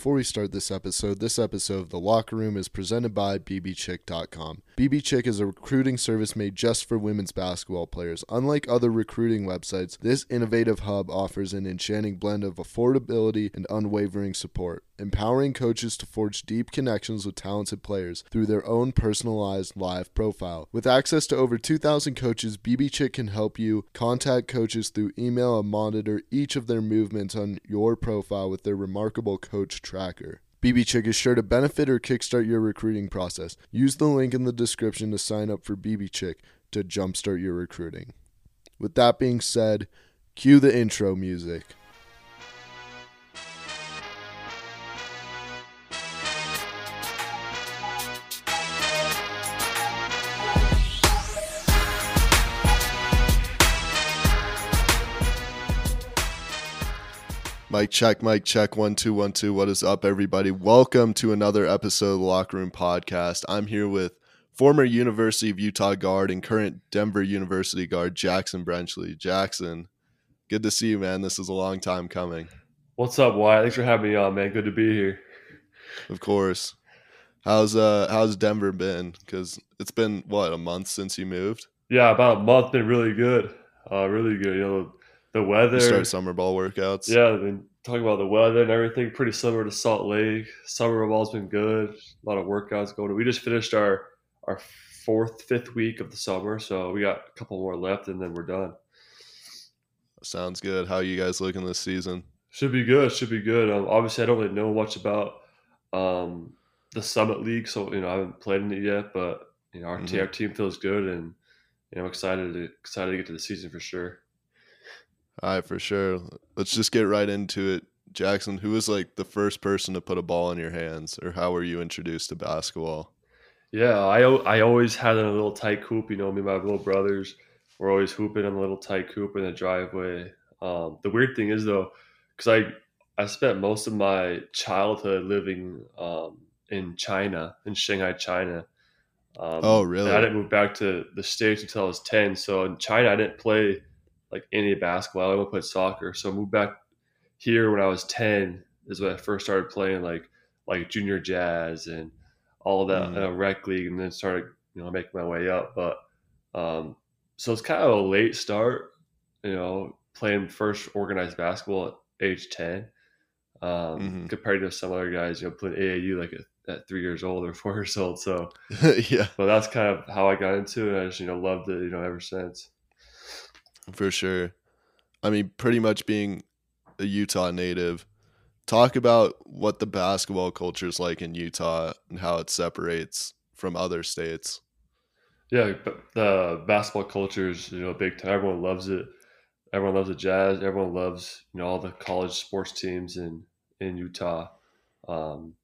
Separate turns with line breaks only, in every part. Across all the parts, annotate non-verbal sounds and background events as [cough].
Before we start this episode, this episode of The Locker Room is presented by BBChik.com. BBChik is a recruiting service made just for women's basketball players. Unlike other recruiting websites, this innovative hub offers an enchanting blend of affordability and unwavering support, empowering coaches to forge deep connections with talented players through their own personalized live profile. With access to over 2,000 coaches, BBChik can help you contact coaches through email and monitor each of their movements on your profile with their remarkable coach tracker. BBChik is sure to benefit or kickstart your recruiting process. Use the link in the description to sign up for BBChik to jumpstart your recruiting. With that being said, cue the intro music. Mike check, Mike check, one, two, one, two. What is up, everybody? Welcome to another episode of the Locker Room Podcast. I'm here with former University of Utah guard and current Denver University guard, Jaxon Brenchley. Jaxon, good to see you, man. This is a long time coming.
What's up, Wyatt? Thanks for having me on, man. Good to be here.
Of course. How's uh how's Denver been? Because it's been what a month since you moved.
Yeah, about a month. Been really good. Uh, really good. You know, the weather.
You start summer ball workouts.
Yeah, I've been talking about the weather and everything. Pretty similar to Salt Lake. Summer ball's been good. A lot of workouts going. We just finished our our fourth, fifth week of the summer, so we got a couple more left, and then we're done.
Sounds good. How are you guys looking this season?
Should be good. Should be good. Um, obviously, I don't really know much about um, the Summit League, so you know I haven't played in it yet. But you know our, mm-hmm. our team feels good, and you know excited to excited to get to the season for sure.
All right, for sure. Let's just get right into it. Jaxon, who was like the first person to put a ball in your hands, or how were you introduced to basketball?
Yeah, I I always had a little Tikes hoop. You know, me and my little brothers were always hooping in a little Tikes hoop in the driveway. Um, the weird thing is though, because I I spent most of my childhood living um, in China, in Shanghai, China.
Um, oh, really?
I didn't move back to the states until I was ten. So in China, I didn't play like any basketball. I only played soccer. So I moved back here when I was ten is when I first started playing like like junior jazz and all that mm. uh, rec league, and then started you know making my way up. But um, so it's kind of a late start, you know, playing first organized basketball at age ten. Um, mm-hmm. compared to some other guys, you know, playing AAU like at, at three years old or [laughs] four years old. So [laughs]
yeah,
but that's kind of how I got into it. I just you know loved it, you know, ever since.
For sure. I mean, pretty much being a Utah native, talk about what the basketball culture is like in Utah and how it separates from other states.
Yeah, the basketball culture is you know big time. Everyone loves it. Everyone loves the Jazz. Everyone loves you know all the college sports teams in in Utah. Um,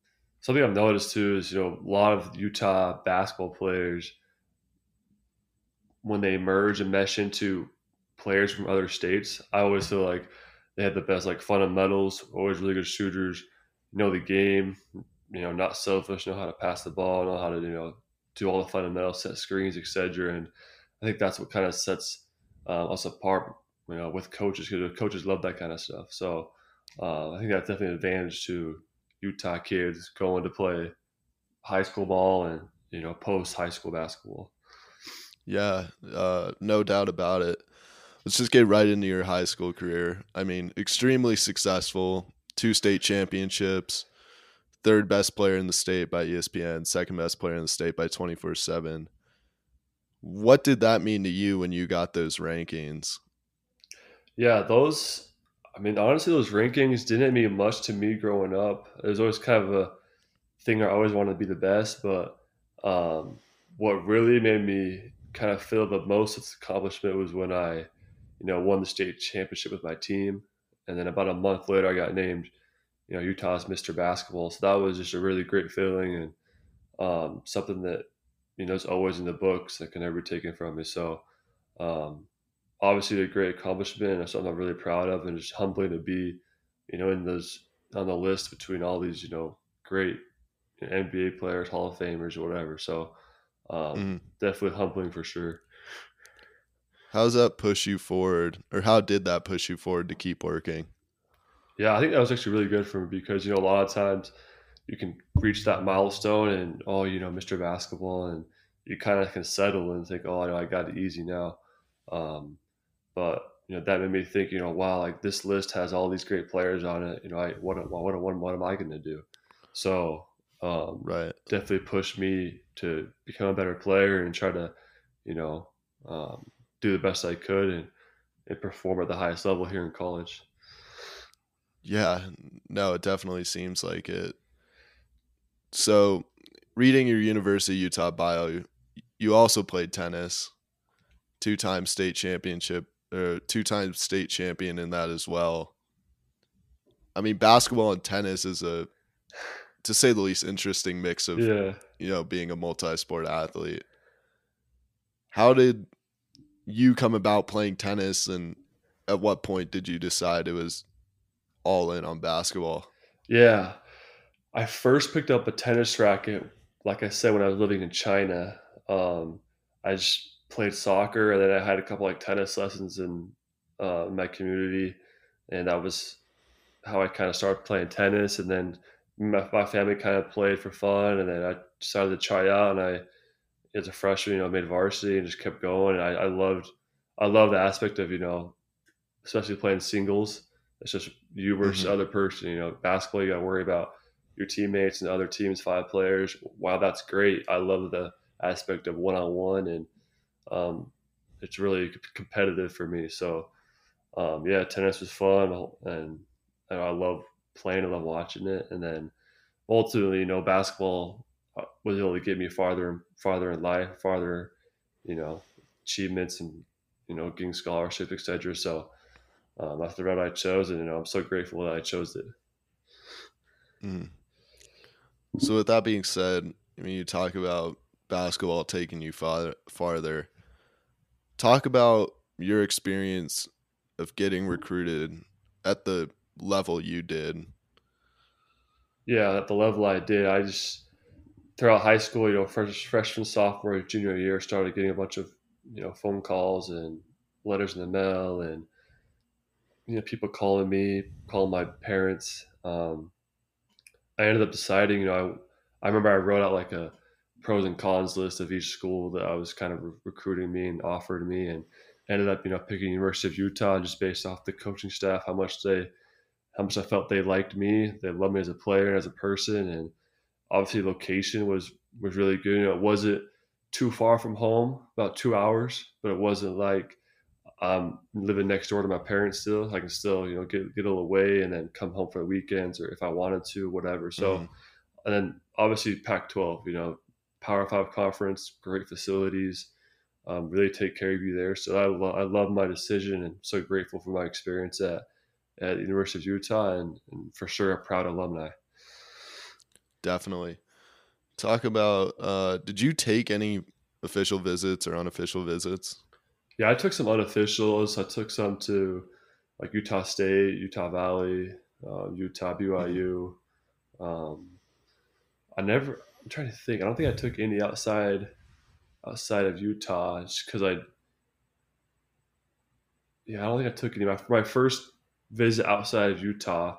something I've noticed too is you know a lot of Utah basketball players when they merge and mesh into players from other states, I always feel like they had the best like fundamentals, always really good shooters, know the game, you know, not selfish, know how to pass the ball, know how to, you know, do all the fundamentals, set screens, etc. And I think that's what kind of sets uh, us apart, you know, with coaches because coaches love that kind of stuff. So uh, I think that's definitely an advantage to Utah kids going to play high school ball and you know post high school basketball.
Yeah, uh, no doubt about it let's just get right into your high school career. I mean, extremely successful, two state championships, third best player in the state by ESPN, second best player in the state by 24 7. What did that mean to you when you got those rankings?
Yeah, those, I mean, honestly, those rankings didn't mean much to me growing up. It was always kind of a thing I always wanted to be the best, but um, what really made me kind of feel the most accomplishment was when I you know, won the state championship with my team. And then about a month later, I got named, you know, Utah's Mr. Basketball. So that was just a really great feeling and um, something that, you know, is always in the books that can never be taken from me. So um, obviously a great accomplishment and something I'm really proud of and just humbling to be, you know, in those on the list between all these, you know, great NBA players, Hall of Famers, or whatever. So um, mm. definitely humbling for sure.
How's that push you forward, or how did that push you forward to keep working?
Yeah, I think that was actually really good for me because you know a lot of times you can reach that milestone and oh you know Mr. Basketball and you kind of can settle and think oh I know I got it easy now, um, but you know that made me think you know wow like this list has all these great players on it you know I what what what, what am I going to do, so um,
right
definitely pushed me to become a better player and try to you know um, do the best I could and, and perform at the highest level here in college.
Yeah, no, it definitely seems like it. So, reading your University of Utah bio, you also played tennis, two-time state championship or two-time state champion in that as well. I mean, basketball and tennis is a to say the least interesting mix of
Yeah.
you know being a multi-sport athlete. How did you come about playing tennis and at what point did you decide it was all in on basketball?
Yeah. I first picked up a tennis racket, like I said, when I was living in China. Um, I just played soccer, and then I had a couple like tennis lessons in uh, my community, and that was how I kind of started playing tennis. And then my, my family kind of played for fun, and then I decided to try out, and I, as a freshman, you know, made varsity and just kept going. And I, I loved, I love the aspect of you know, especially playing singles. It's just you versus
Mhm.
the other person. You know, basketball, you got to worry about your teammates and other teams, five players. While that's great, I love the aspect of one on one, and um, it's really c- competitive for me. So, um, yeah, tennis was fun, and, and I love playing. I love watching it, and then ultimately, you know, basketball uh, was able to get me farther and farther in life, farther, you know, achievements and you know, getting scholarships, etc. So. Um, that's the route I chose, and you know, I'm so grateful that I chose it.
Mhm. So with that being said, I mean you talk about basketball taking you farther farther. Talk about your experience of getting recruited at the level you did.
Yeah, at the level I did, I just throughout high school, you know, fresh, freshman, sophomore, junior year, started getting a bunch of you know phone calls and letters in the mail, and you know people calling me, calling my parents. Um, I ended up deciding, you know, I, I remember I wrote out like a pros and cons list of each school that I was kind of re- recruiting me and offered me, and ended up, you know, picking University of Utah just based off the coaching staff, how much they, how much I felt they liked me, they loved me as a player and as a person, and obviously location was was really good. You know, it wasn't too far from home, about two hours, but it wasn't like I'm living next door to my parents still. I can still, you know, get get a little away and then come home for the weekends or if I wanted to, whatever. So,
Mhm.
and then obviously Pac-12, you know, Power Five conference, great facilities, um, really take care of you there. So I, lo- I love my decision and so grateful for my experience at at the University of Utah and, and for sure a proud alumni.
Definitely. Talk about uh did you take any official visits or unofficial visits?
Yeah, I took some unofficials. I took some to like Utah State, Utah Valley, uh, Utah BYU. Um, I never. I'm trying to think. I don't think I took any outside outside of Utah just because I. Yeah, I don't think I took any. My, my first visit outside of Utah,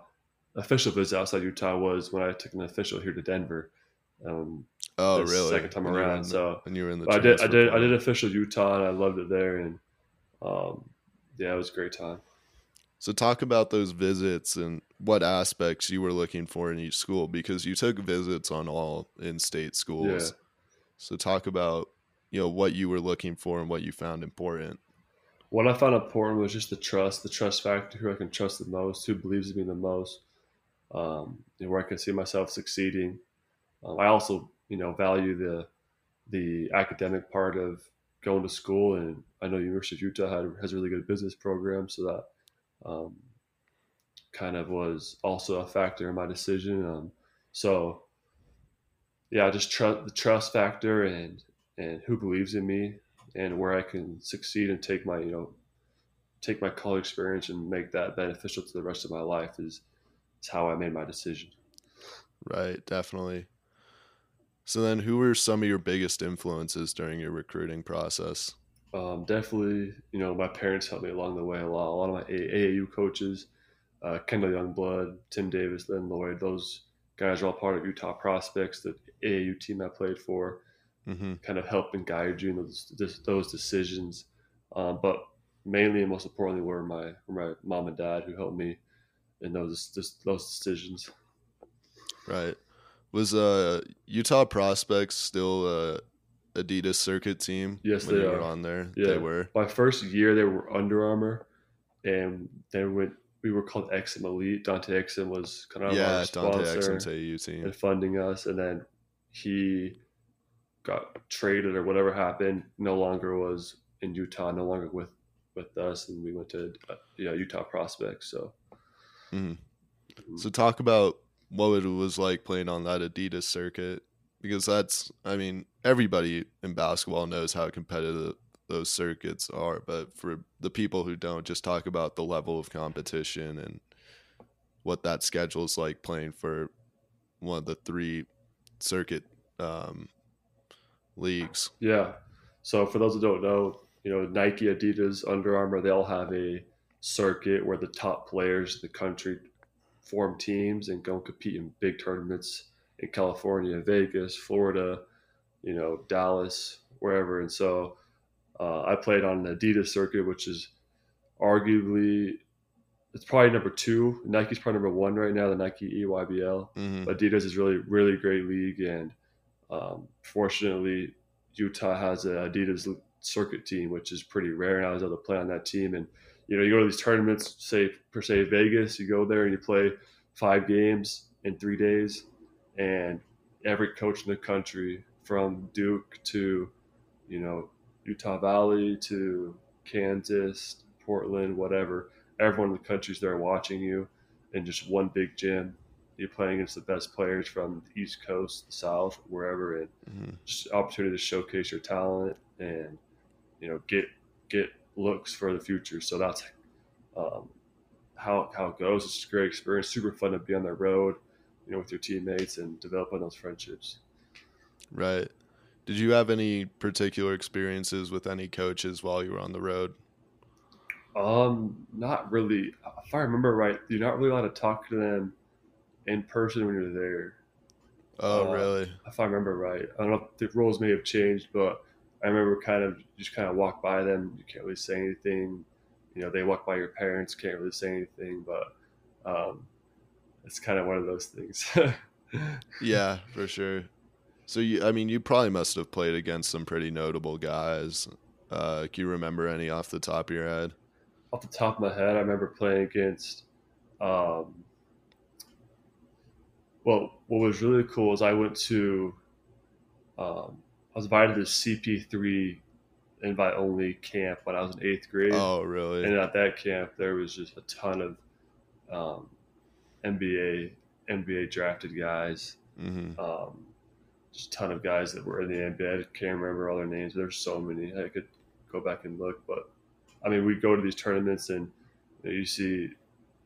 official visit outside Utah, was when I took an official here to Denver. Um,
Oh,
the
really?
second time
When you were
around,
the-
so-
when you were in the
I did. I did. I did official Utah, and I loved it there. And um, yeah, it was a great time.
So talk about those visits and what aspects you were looking for in each school because you took visits on all in-state schools.
Yeah.
So talk about you know what you were looking for and what you found important.
what I found important was just the trust, the trust factor, who I can trust the most, who believes in me the most, um, where I can see myself succeeding. Um, I also, you know, value the the academic part of going to school, and I know University of Utah had, has a really good business program, so that um, kind of was also a factor in my decision. Um, so, yeah, just trust the trust factor and and who believes in me and where I can succeed and take my you know take my college experience and make that beneficial to the rest of my life is is how I made my decision.
Right, definitely. So then who were some of your biggest influences during your recruiting process?
Um, definitely, you know, my parents helped me along the way a lot. A lot of my AAU coaches, uh, Kendall Youngblood, Tim Davis, Lynn Lloyd. Those guys are all part of Utah Prospects, the AAU team I played for,
Mm-hmm.
kind of help and guide you in those those decisions. Um, but mainly and most importantly were my were my mom and dad who helped me in those those decisions.
Right. Was uh Utah Prospects still a Adidas circuit team?
Yes, they
were
are.
on there.
Yeah.
They were.
My first year they were Under Armour, and then went we were called Exum Elite. Dante Exum was kind of
yeah,
our
Dante
sponsor
team.
and funding us, and then he got traded or whatever happened. No longer was in Utah, no longer with with us, and we went to uh, yeah Utah Prospects. So
So talk about what it was like playing on that Adidas circuit because that's I mean everybody in basketball knows how competitive those circuits are but for the people who don't just talk about the level of competition and what that schedule is like playing for one of the three circuit um, leagues.
Yeah. So for those who don't know, you know, Nike, Adidas, Under Armour, they all have a circuit where the top players in the country form teams and go compete in big tournaments in California, Vegas, Florida, you know, Dallas, wherever. And so uh, I played on the Adidas circuit, which is arguably it's probably number two. Nike's probably number one right now, the Nike EYBL.
hmm
Adidas is really, really great league, and um, fortunately, Utah has an Adidas circuit team, which is pretty rare, and I was able to play on that team. And you know, you go to these tournaments, say per se Vegas, you go there and you play five games in three days, and every coach in the country, from Duke to you know Utah Valley to Kansas, Portland, whatever, everyone in the country's there watching you in just one big gym. You're playing against the best players from the East Coast, the South, wherever, and
hmm
just opportunity to showcase your talent and you know get get looks for the future. So that's um, how how it goes. It's a great experience, super fun to be on the road, you know, with your teammates and developing those friendships.
Right. Did you have any particular experiences with any coaches while you were on the road?
Um, not really. If I remember right, you're not really allowed to talk to them in person when you're there.
Oh,
Uh,
really?
if I remember right. I don't know if the rules may have changed, but I remember kind of just kind of walk by them. You can't really say anything. You know, they walk by your parents, can't really say anything, but um, it's kind of one of those things. [laughs]
Yeah, for sure. So you, I mean, you probably must have played against some pretty notable guys. Uh, can you remember any off the top of your head?
Off the top of my head, I remember playing against. Um, well, what was really cool is I went to. Um, was invited to CP3 invite only camp when I was in eighth grade.
Oh, really?
And at that camp, there was just a ton of um, NBA NBA drafted guys.
hmm
Um, just a ton of guys that were in the NBA. I can't remember all their names. There's so many. I could go back and look, but I mean, we go to these tournaments and you, know, you see,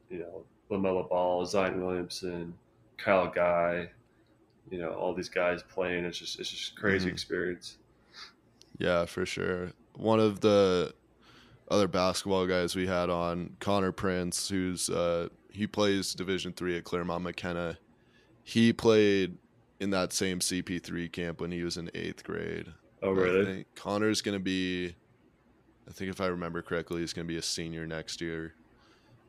you know, LaMelo Ball, Zion Williamson, Kyle Guy, you know, all these guys playing. It's just it's just a crazy
Mhm.
experience.
Yeah, for sure. One of the other basketball guys we had on, Connor Prince, who's uh, he plays Division three at Claremont McKenna. He played in that same CP3 camp when he was in eighth grade.
Oh,
I
really?
think Connor's going to be, I think if I remember correctly, he's going to be a senior next year.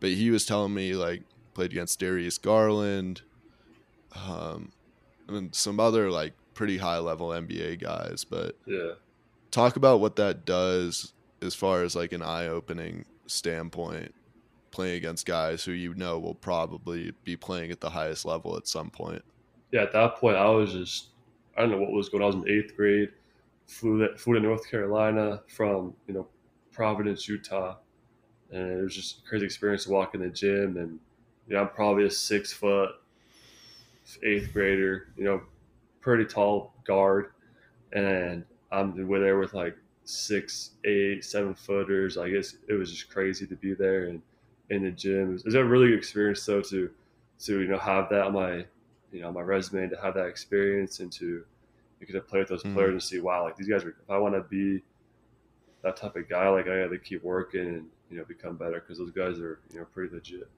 But he was telling me, like, played against Darius Garland, um, and some other, like, pretty high level NBA guys. But
Yeah.
talk about what that does as far as, like, an eye opening standpoint, playing against guys who you know will probably be playing at the highest level at some point.
yeah, at that point, I was just, I don't know what was going on. I was in eighth grade, flew, that flew to North Carolina from, you know, Providence, Utah. And it was just a crazy experience to walk in the gym. And, you know, I'm probably a six foot eighth grader, you know, pretty tall guard. And I'm there with like six, eight, seven footers. I guess it was just crazy to be there and in the gym. It was, it was a really good experience, though, to, to, you know, have that on my, you know, my resume to have that experience and to you get to play with those
Mhm.
players and see, wow, like these guys are. If I want to be that type of guy, like I got to keep working and you know become better because those guys are you know pretty legit.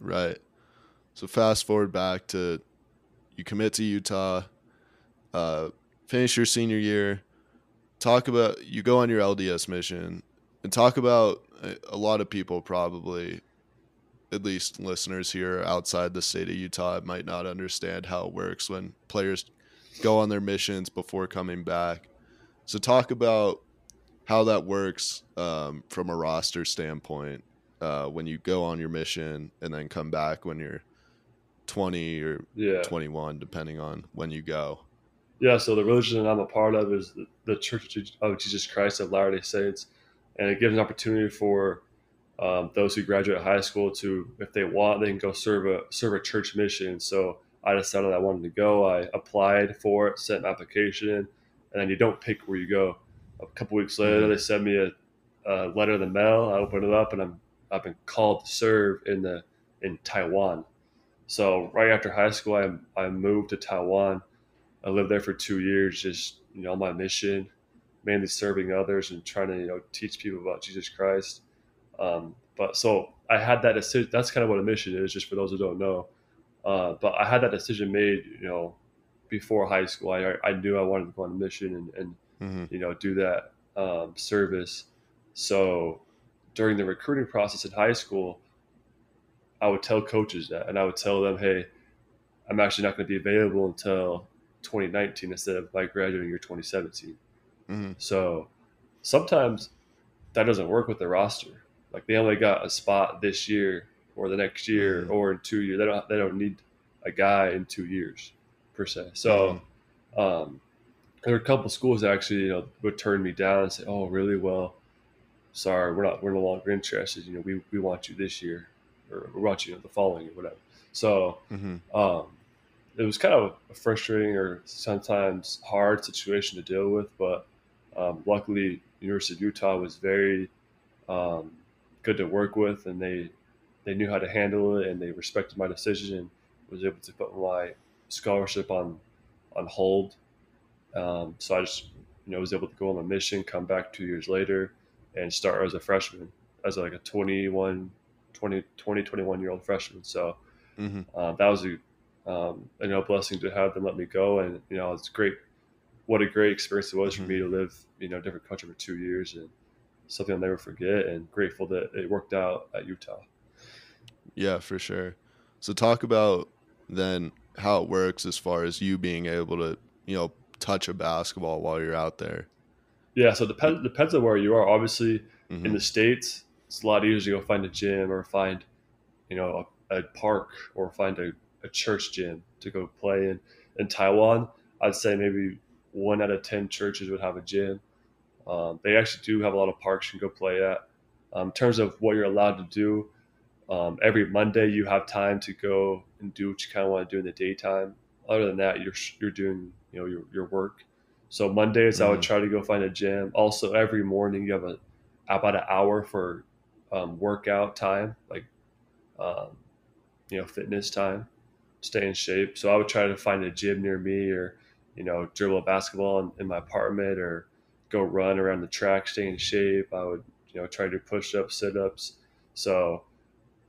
Right. So fast forward back to you commit to Utah, uh, finish your senior year. Talk about you go on your LDS mission and talk about a, lot of people probably at least listeners here outside the state of Utah might not understand how it works when players go on their missions before coming back. So talk about how that works um, from a roster standpoint uh, when you go on your mission and then come back when you're 20 or
Yeah.
21, depending on when you go.
Yeah, so the religion that I'm a part of is the, the Church of Jesus Christ of Latter day Saints. And it gives an opportunity for um, those who graduate high school to, if they want, they can go serve a serve a church mission. So I decided I wanted to go. I applied for it, sent an application in, and then you don't pick where you go. A couple weeks later, they sent me a, a letter in the mail. I opened it up, and I'm I've been called to serve in the in Taiwan. So right after high school, I I moved to Taiwan. I lived there for two years, just you know, on my mission, mainly serving others and trying to you know teach people about Jesus Christ. Um, but so I had that decision. That's kind of what a mission is, just for those who don't know. Uh, but I had that decision made, you know, before high school. I, I knew I wanted to go on a mission and, and
Mm-hmm.
you know do that um, service. So during the recruiting process in high school, I would tell coaches that, and I would tell them, "Hey, I'm actually not going to be available until 2019 instead of my graduating year 2017."
Mm-hmm.
So sometimes that doesn't work with the roster. Like they only got a spot this year or the next year
Mhm.
or in two years. They don't they don't need a guy in two years per se. So um, there were a couple schools that actually you know would turn me down and say, "Oh, really? Well, sorry, we're not we're no longer interested. You know, we, we want you this year or want you the following or whatever." So
Mm-hmm.
um, it was kind of a frustrating or sometimes hard situation to deal with, but um, luckily, University of Utah was very um, good to work with, and they they knew how to handle it, and they respected my decision, and was able to put my scholarship on on hold. Um, so I just you know was able to go on a mission, come back two years later, and start as a freshman, as like a 21, 20, 20 21 year old freshman. So
Mm-hmm.
uh, that was a um, you know blessing to have them let me go, and you know it's great. What a great experience it was for me to live you know different country for two years, and something I'll never forget. And grateful that it worked out at Utah.
Yeah, for sure. So talk about then how it works as far as you being able to, you know, touch a basketball while you're out there.
Yeah, so it depends depends on where you are. Obviously,
Mhm.
in the states, it's a lot easier to go find a gym or find you know a, a park or find a, a church gym to go play in. In Taiwan, I'd say maybe one out of ten churches would have a gym. Um, they actually do have a lot of parks you can go play at. Um, in terms of what you're allowed to do, um, every Monday you have time to go and do what you kind of want to do in the daytime. Other than that, you're you're doing you know your, your work. So Mondays I would
Mhm.
try to go find a gym. Also, every morning you have a about an hour for um, workout time, like um, you know fitness time, stay in shape. So I would try to find a gym near me, or you know dribble a basketball in, in my apartment, or go run around the track, stay in shape. I would you know try to do push ups, sit ups. So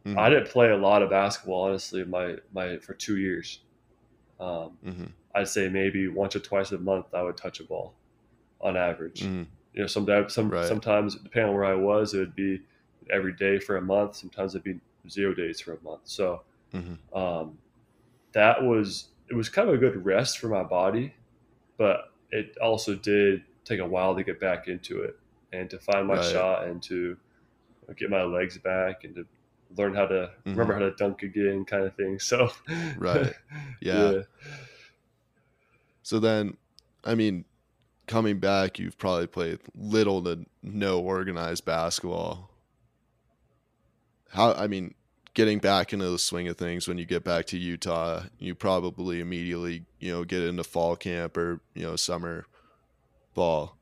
Mhm.
I didn't play a lot of basketball honestly. My my for two years. Um,
Mhm.
I'd say maybe once or twice a month I would touch a ball, on average.
Mhm.
You know, sometimes some
Right.
sometimes depending on where I was, it would be every day for a month. Sometimes it'd be zero days for a month. So
Mhm.
um, that was it was kind of a good rest for my body, but it also did take a while to get back into it and to find my
Right.
shot and to get my legs back and to learn how to remember how to dunk again, kind of thing. [laughs] So
Mm-hmm. Right. [laughs] Yeah. So then, I mean, coming back, you've probably played little to no organized basketball. How, I mean, getting back into the swing of things when you get back to Utah, you probably immediately, you know, get into fall camp or, you know, summer ball.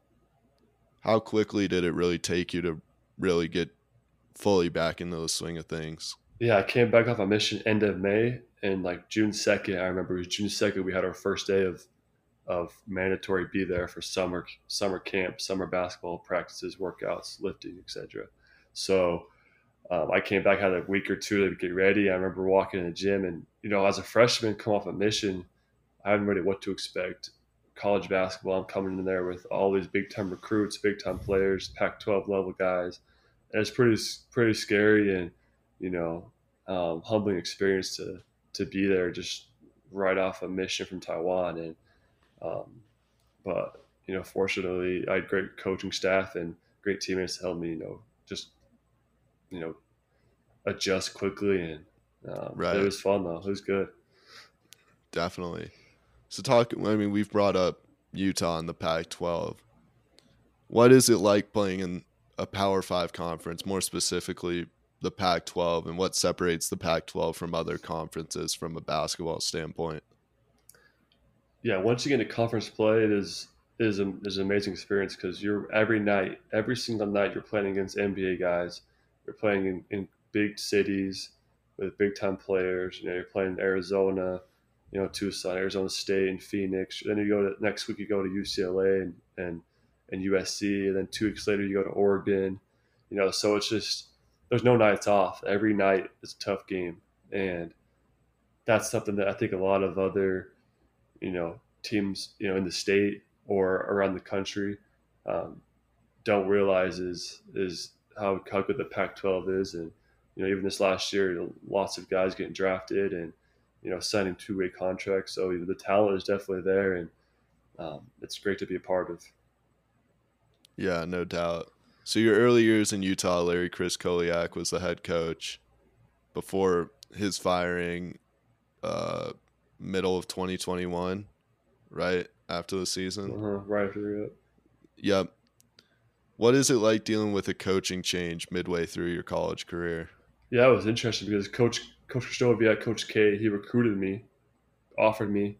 How quickly did it really take you to really get fully back into the swing of things?
Yeah, I came back off a mission end of May, and like June second, I remember it was June second. We had our first day of of mandatory be there for summer summer camp, summer basketball practices, workouts, lifting, etc. So um, I came back had a week or two to get ready. I remember walking in the gym, and you know, as a freshman, come off a mission, I hadn't really what to expect. College basketball, I'm coming in there with all these big time recruits, big time players, Pac-12 level guys, and it's pretty pretty scary and you know um, humbling experience to to be there just right off a mission from Taiwan. And um, but you know, fortunately, I had great coaching staff and great teammates to help me. You know, just you know, adjust quickly and um, right. it was fun though. It was good.
Definitely. So talk. I mean, we've brought up Utah in the Pac-12. What is it like playing in a Power Five conference, more specifically the Pac 12 and what separates the Pac 12 from other conferences from a basketball standpoint?
Yeah, once you get into conference play, it is is, a, is an amazing experience because you're every night, every single night, you're playing against NBA guys. You're playing in, in big cities with big time players. You know, you're playing in Arizona, you know, Tucson, Arizona State, and Phoenix. Then you go to next week, you go to UCLA and and, and USC, and then two weeks later, you go to Oregon. You know, so it's just there's no nights off. Every night is a tough game, and that's something that I think a lot of other, you know, teams, you know, in the state or around the country, um, don't realize is is how how good the Pac-12 is, and you know, even this last year, lots of guys getting drafted and you know signing two-way contracts. So you know, the talent is definitely there, and um, it's great to be a part of.
Yeah, no doubt. So your early years in Utah, Larry Krystkowiak was the head coach before his firing uh, middle of 2021, right after the season.
Uh-huh, right after
it. Yep. What is it like dealing with a coaching change midway through your college career?
Yeah, it was interesting because Coach Coach Krystkowiak, Coach K, he recruited me, offered me,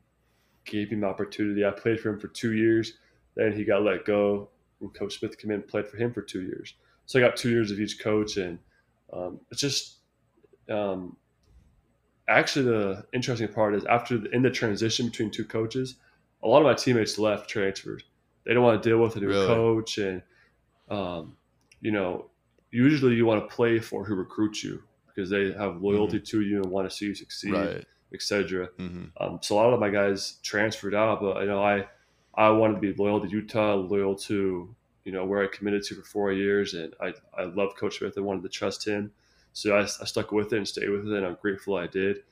gave me the opportunity. I played for him for two years. Then he got let go and Coach Smith came in and played for him for two years. So I got two years of each coach, and um, it's just um, actually the interesting part is after the, in the transition between two coaches, a lot of my teammates left transferred. They don't want to deal with a new really? coach, and um, you know, usually you want to play for who recruits you because they have loyalty mm-hmm. to you and want to see you succeed, right. etc. Mm-hmm. Um, so a lot of my guys transferred out, but you know, I I wanted to be loyal to Utah, loyal to you know where I committed to for four years, and I I love Coach Smith. I wanted to trust him, so I, I stuck with it and stayed with it, and I'm grateful I did.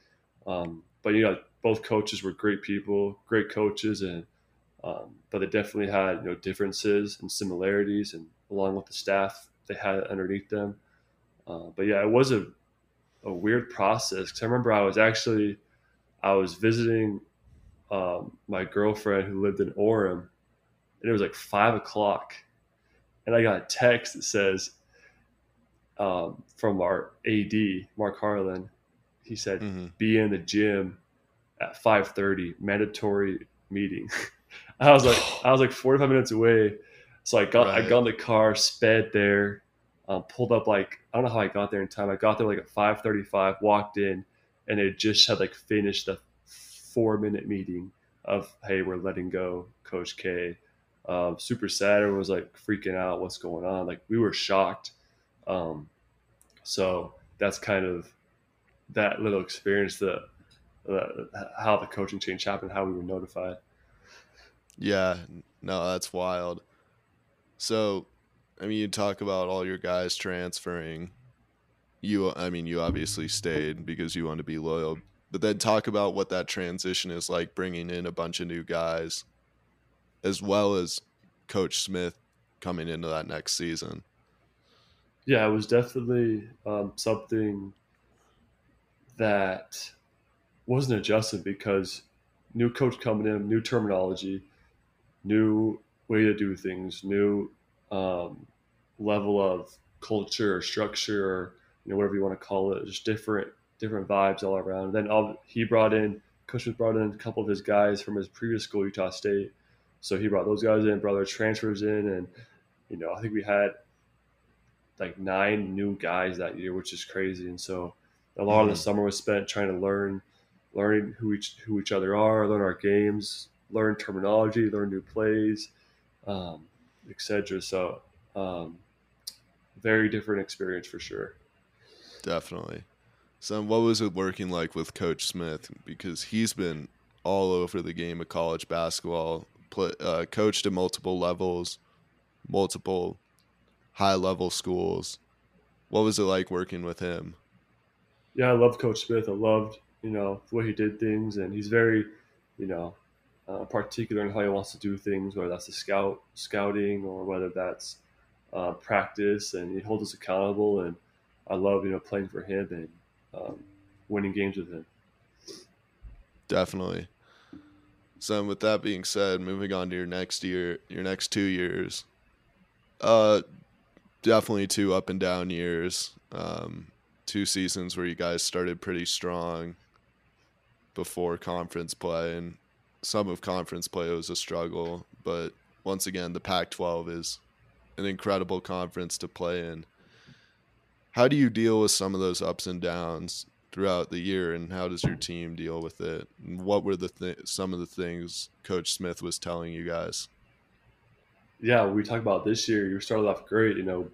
Um, but you know, both coaches were great people, great coaches, and um, but they definitely had you know differences and similarities, and along with the staff they had underneath them. Uh, but yeah, it was a a weird process because I remember I was actually I was visiting um, my girlfriend who lived in Orem, and it was like five o'clock, and I got a text that says um, from our AD Mark Harlan. He said, mm-hmm. "Be in the gym at five thirty, mandatory meeting." [laughs] I was like, I was like forty five minutes away, so I got right. I got in the car, sped there, um, pulled up like I don't know how I got there in time. I got there like at five thirty five, walked in, and it just had like finished the four minute meeting of hey we're letting go coach k. Um, super sad. Everyone was like freaking out what's going on? Like we were shocked. Um, so that's kind of that little experience that uh, how the coaching change happened how we were notified.
Yeah no that's wild so i mean you talk about all your guys transferring. You i mean you obviously stayed because you want to be loyal but then talk about what that transition is like bringing in a bunch of new guys as well as coach smith coming into that next season.
Yeah it was definitely um, something that wasn't adjusted because new coach coming in new terminology new way to do things new um, level of culture or structure or you know whatever you want to call it just different different vibes all around. Then all, he brought in, Coach was brought in a couple of his guys from his previous school, Utah State. So he brought those guys in, brought their transfers in, and you know I think we had like nine new guys that year, which is crazy. And so a lot mm-hmm. of the mm-hmm. summer was spent trying to learn, learning who each who each other are, learn our games, learn terminology, learn new plays, um, etc. So um, very different experience for sure.
Definitely. So, what was it working like with Coach Smith? Because he's been all over the game of college basketball, play, uh, coached at multiple levels, multiple high level schools. What was it like working with him?
Yeah, I loved Coach Smith. I loved you know the way he did things, and he's very you know uh, particular in how he wants to do things, whether that's the scout scouting or whether that's uh, practice, and he holds us accountable. And I love you know playing for him and um, winning games with him.
Definitely. So, with that being said, moving on to your next year, your next two years, uh, definitely two up and down years. Um, two seasons where you guys started pretty strong before conference play, and some of conference play was a struggle. But once again, the Pac 12 is an incredible conference to play in. How do you deal with some of those ups and downs throughout the year, and how does your team deal with it? And what were the th- some of the things Coach Smith was telling you guys?
Yeah, we talked about this year. You started off great. You know,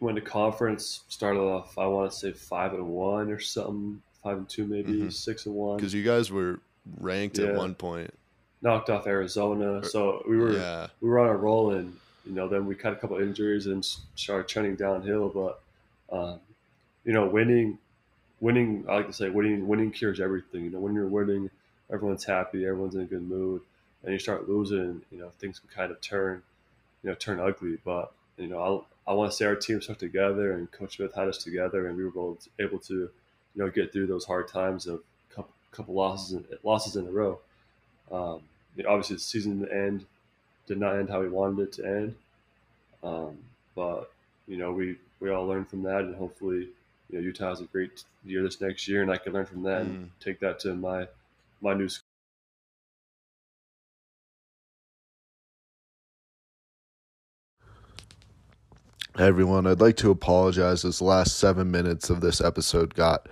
went to conference, started off. I want to say five and one or something, five and two maybe, mm-hmm. six and one.
Because you guys were ranked yeah. at one point.
Knocked off Arizona, so we were yeah. we were on a roll, and you know then we had a couple injuries and started trending downhill. But um, you know, winning, winning. I like to say winning. Winning cures everything. You know, when you're winning, everyone's happy, everyone's in a good mood, and you start losing, you know, things can kind of turn, you know, turn ugly. But you know, I I want to say our team stuck together, and Coach Smith had us together, and we were able to, you know, get through those hard times of couple losses in, losses in a row. Um, you know, obviously, the season end did not end how we wanted it to end, um, but you know we we all learned from that, and hopefully, you know, Utah has a great year this next year, and I can learn from that mm. and take that to my my new school.
Hey everyone, I'd like to apologize as the last seven minutes of this episode got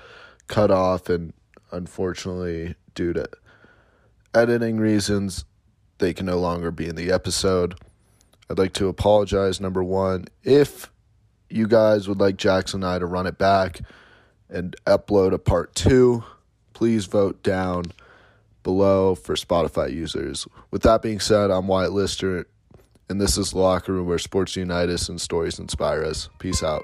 cut off and unfortunately, due to editing reasons, they can no longer be in the episode. I'd like to apologize, number one. If you guys would like Jaxon and I to run it back and upload a part two, please vote down below for Spotify users. With that being said, I'm Wyatt Lister, and this is the Locker Room where sports unite us and stories inspire us. Peace out.